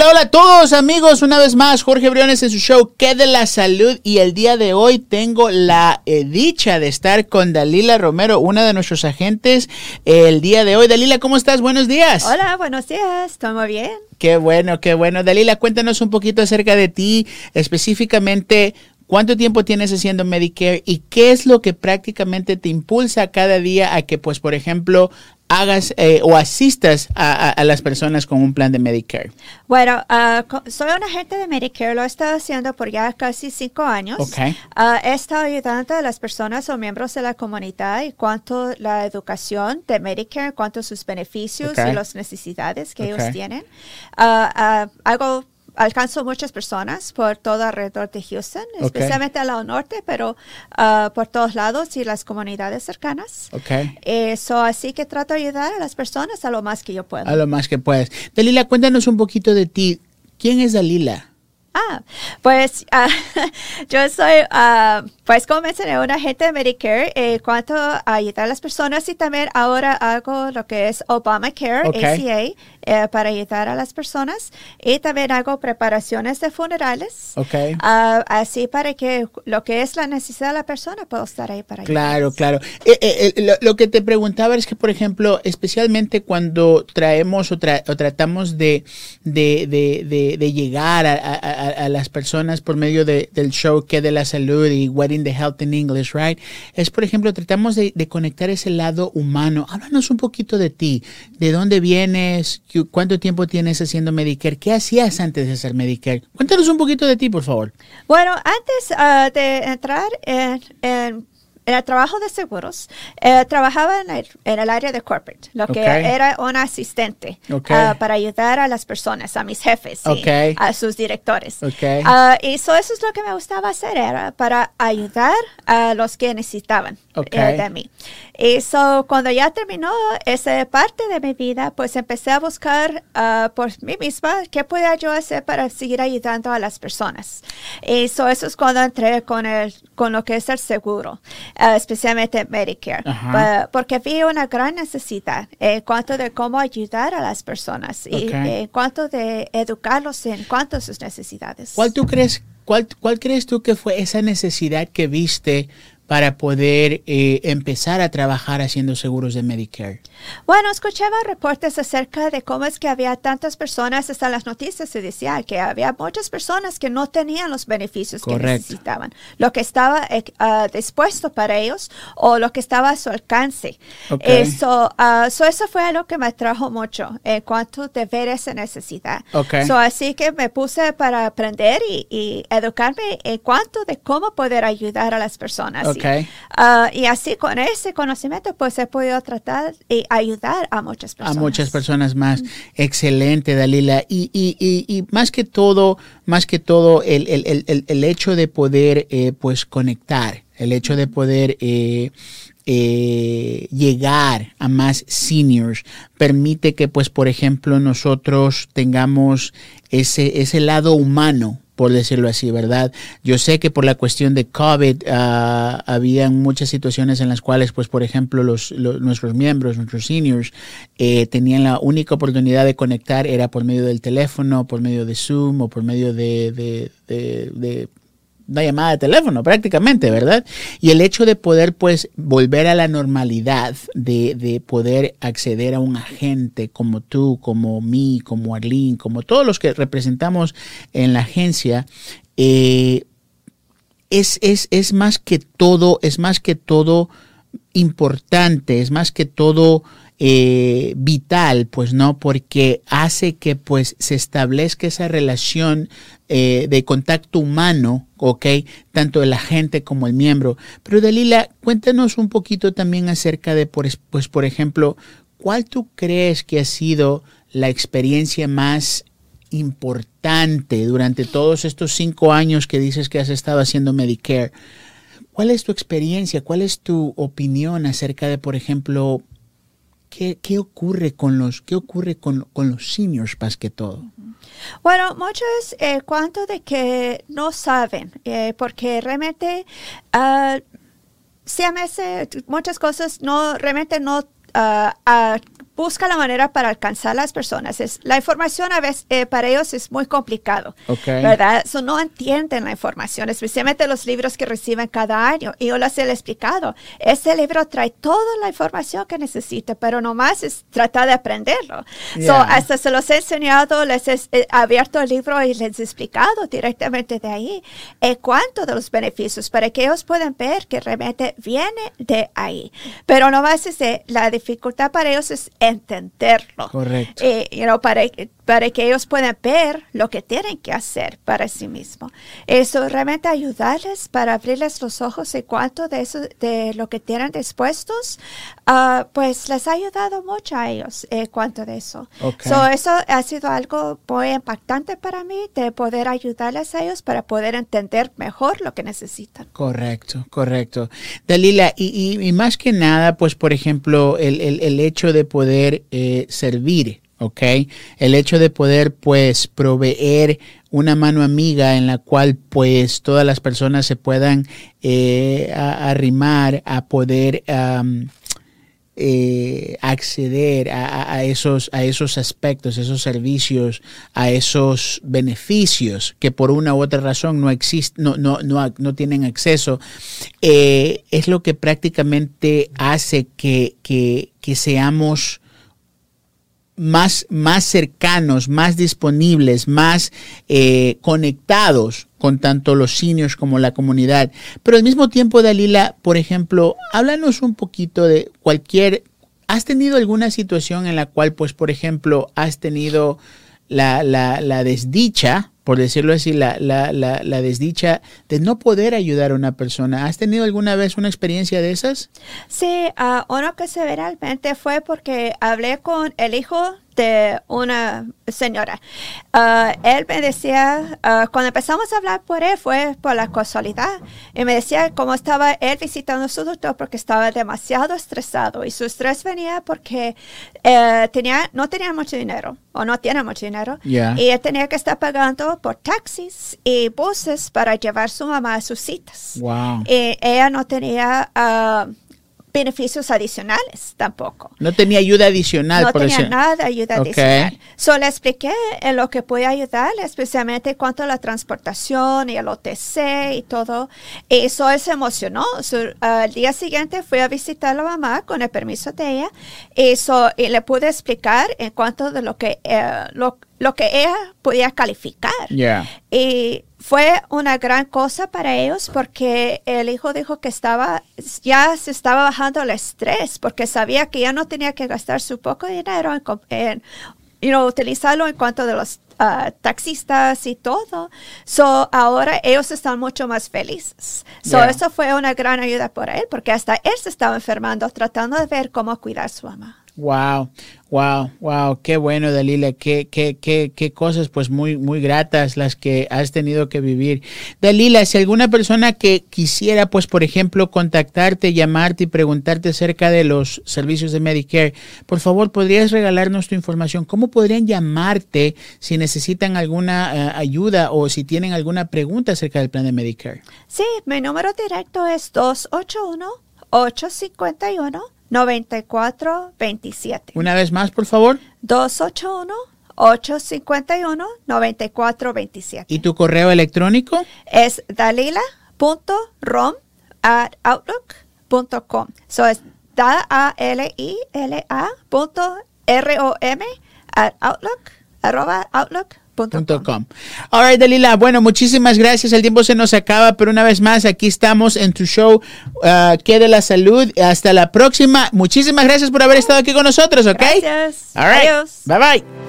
Hola, hola a todos amigos, una vez más Jorge Briones en su show ¿Qué de la salud? Y el día de hoy tengo la eh, dicha de estar con Dalila Romero, una de nuestros agentes el día de hoy. Dalila, ¿cómo estás? Buenos días. Hola, buenos días, ¿todo muy bien? Qué bueno, qué bueno. Dalila, cuéntanos un poquito acerca de ti, específicamente ¿Cuánto tiempo tienes haciendo Medicare y qué es lo que prácticamente te impulsa cada día a que, pues, por ejemplo, hagas eh, o asistas a, las personas con un plan de Medicare? Bueno, ah, soy un agente de Medicare, lo he estado haciendo por ya casi cinco años. Ah, he estado ayudando a las personas o miembros de la comunidad y cuanto la educación de Medicare, cuanto sus beneficios y las necesidades que ellos tienen. Uh, hago alcanzo muchas personas por todo alrededor de Houston, especialmente al lado norte, pero uh, por todos lados y las comunidades cercanas. Okay. Eso, así que trato de ayudar a las personas a lo más que yo puedo. A lo más que puedes. Dalila, cuéntanos un poquito de ti. ¿Quién es Dalila? Ah, pues uh, yo soy, uh, pues como mencioné, una agente de Medicare en eh, cuanto a ayudar a las personas y también ahora hago lo que es Obamacare, ACA, eh, para ayudar a las personas y también hago preparaciones de funerales. Okay. Uh, así para que lo que es la necesidad de la persona pueda estar ahí para Claro, claro. Eh, lo, lo, que te preguntaba es que, por ejemplo, especialmente cuando traemos o, o tratamos de, de, de, de llegar a, a a, las personas por medio de, del show que de la salud y What in the Health in English, right? Es, por ejemplo, tratamos de, de, conectar ese lado humano. Háblanos un poquito de ti, de dónde vienes, cuánto tiempo tienes haciendo Medicare, qué hacías antes de hacer Medicare. Cuéntanos un poquito de ti, por favor. Bueno, antes uh, de entrar en, en en el trabajo de seguros, eh, trabajaba en el, en el, área de corporate, lo que era un asistente ah, para ayudar a las personas, a mis jefes y a sus directores. Uh, y eso es lo que me gustaba hacer, era para ayudar a los que necesitaban eh, de mí. Y eso, cuando ya terminó esa parte de mi vida, pues empecé a buscar uh, por mí misma qué podía yo hacer para seguir ayudando a las personas. Y eso, eso es cuando entré con, el, con lo que es el seguro. Uh, especialmente Medicare, uh, porque vi una gran necesidad en cuanto de cómo ayudar a las personas y en cuanto de educarlos en cuanto a sus necesidades. ¿Cuál tú crees, cuál, cuál crees tú que fue esa necesidad que viste para poder eh, empezar a trabajar haciendo seguros de Medicare? Bueno, escuchaba reportes acerca de cómo es que había tantas personas, hasta las noticias se decía que había muchas personas que no tenían los beneficios que necesitaban, lo que estaba eh, ah, dispuesto para ellos o lo que estaba a su alcance. Eso, uh, eso fue lo que me trajo mucho en cuanto de ver esa necesidad. así que me puse para aprender y, educarme en cuanto de cómo poder ayudar a las personas. Ah, y así con ese conocimiento pues he podido tratar y ayudar a muchas personas. A muchas personas más. Excelente, Dalila. Y, y, y, más que todo, más que todo, el, el, el, el hecho de poder eh, pues conectar, el hecho de poder eh, eh, llegar a más seniors permite que pues por ejemplo nosotros tengamos ese, ese lado humano por decirlo así, ¿verdad? Yo sé que por la cuestión de COVID uh, había muchas situaciones en las cuales, pues, por ejemplo, los, nuestros miembros, nuestros seniors, eh, tenían la única oportunidad de conectar era por medio del teléfono, por medio de Zoom o por medio de una llamada de teléfono prácticamente, ¿verdad? Y el hecho de poder pues volver a la normalidad, de, de poder acceder a un agente como tú, como mí, como Arlene, como todos los que representamos en la agencia, eh, es, es, es más que todo, es más que todo importante, es más que todo eh, vital, pues no, porque hace que pues se establezca esa relación eh, de contacto humano, ok, tanto el agente como el miembro. Pero Dalila, cuéntanos un poquito también acerca de, pues por ejemplo, ¿cuál tú crees que ha sido la experiencia más importante durante todos estos cinco años que dices que has estado haciendo Medicare? ¿Cuál es tu experiencia? ¿Cuál es tu opinión acerca de, por ejemplo, ¿Qué, qué ocurre con los, qué ocurre con, con, los seniors más que todo? Bueno, muchos eh, de que no saben, eh, porque realmente uh, se muchas cosas no realmente no uh, busca la manera para alcanzar a las personas. Es, la información a veces eh, para ellos es muy complicado, ¿verdad? So, no entienden la información, especialmente los libros que reciben cada año. Y yo les he explicado, ese libro trae toda la información que necesita, pero nomás es tratar de aprenderlo. So, hasta se los he enseñado, les he eh, abierto el libro y les he explicado directamente de ahí eh, cuánto de los beneficios para que ellos puedan ver que realmente viene de ahí. Pero nomás es la dificultad para ellos es entenderlo. Correcto. Eh, you know, para, para que ellos puedan ver lo que tienen que hacer para sí mismos. Eso realmente ayudarles para abrirles los ojos en cuanto de eso, de lo que tienen dispuestos, uh, pues les ha ayudado mucho a ellos en cuanto de eso. So, eso ha sido algo muy impactante para mí de poder ayudarles a ellos para poder entender mejor lo que necesitan. Correcto, correcto. Dalila, y, y, más que nada, pues por ejemplo, el, el, el hecho de poder eh, servir ¿ok? El hecho de poder pues proveer una mano amiga en la cual pues todas las personas se puedan eh, arrimar a poder eh, acceder a, esos, a esos aspectos, esos servicios, a esos beneficios que por una u otra razón no existen, no, tienen acceso, es lo que prácticamente hace que seamos más, más cercanos, más disponibles, más eh, conectados con tanto los seniors como la comunidad. Pero al mismo tiempo, Dalila, por ejemplo, háblanos un poquito de cualquier... ¿Has tenido alguna situación en la cual, pues, por ejemplo, has tenido la, la, la desdicha, por decirlo así, la, la, la, desdicha de no poder ayudar a una persona. ¿Has tenido alguna vez una experiencia de esas? Sí, uh, uno que severamente fue porque hablé con el hijo de una señora. Ah, él me decía, ah, cuando empezamos a hablar por él fue por la casualidad, y me decía cómo estaba él visitando a su doctor porque estaba demasiado estresado y su estrés venía porque eh, tenía, no tenía mucho dinero o no tiene mucho dinero y él tenía que estar pagando por taxis y buses para llevar a su mamá a sus citas. Y ella no tenía... Beneficios adicionales tampoco. No tenía ayuda adicional. No tenía nada de ayuda adicional. Solo expliqué en lo que puede ayudar, especialmente en cuanto a la transportación y el OTC y todo. Y eso se emocionó. al día siguiente fui a visitar a la mamá con el permiso de ella y, y le pude explicar en cuanto de lo que, eh, lo, lo, que ella podía calificar. Y fue una gran cosa para ellos porque el hijo dijo que estaba, ya se estaba bajando el estrés porque sabía que ya no tenía que gastar su poco dinero en, utilizarlo en cuanto de los ah, taxistas y todo. So, ahora ellos están mucho más felices. So, eso fue una gran ayuda para él porque hasta él se estaba enfermando tratando de ver cómo cuidar a su mamá. Wow, wow, wow, qué bueno, Dalila, qué, qué, qué, qué cosas pues muy, muy gratas las que has tenido que vivir. Dalila, si alguna persona que quisiera pues por ejemplo contactarte, llamarte y preguntarte acerca de los servicios de Medicare, por favor, ¿podrías regalarnos tu información? ¿Cómo podrían llamarte si necesitan alguna eh, ayuda o si tienen alguna pregunta acerca del plan de Medicare? Sí, mi número directo es 281 851 9427. Una vez más, por favor. 281-851-9427. ¿Y tu correo electrónico? Es dalila.rom at outlook.com. So es D-A-L-I-L-A punto R-O-M at outlook, arroba outlook Com. All right, Dalila. Bueno, muchísimas gracias. El tiempo se nos acaba, pero una vez más, aquí estamos en tu show. Uh, de la salud. Hasta la próxima. Muchísimas gracias por haber estado aquí con nosotros, ¿ok? Gracias. All right. Adiós. Bye bye.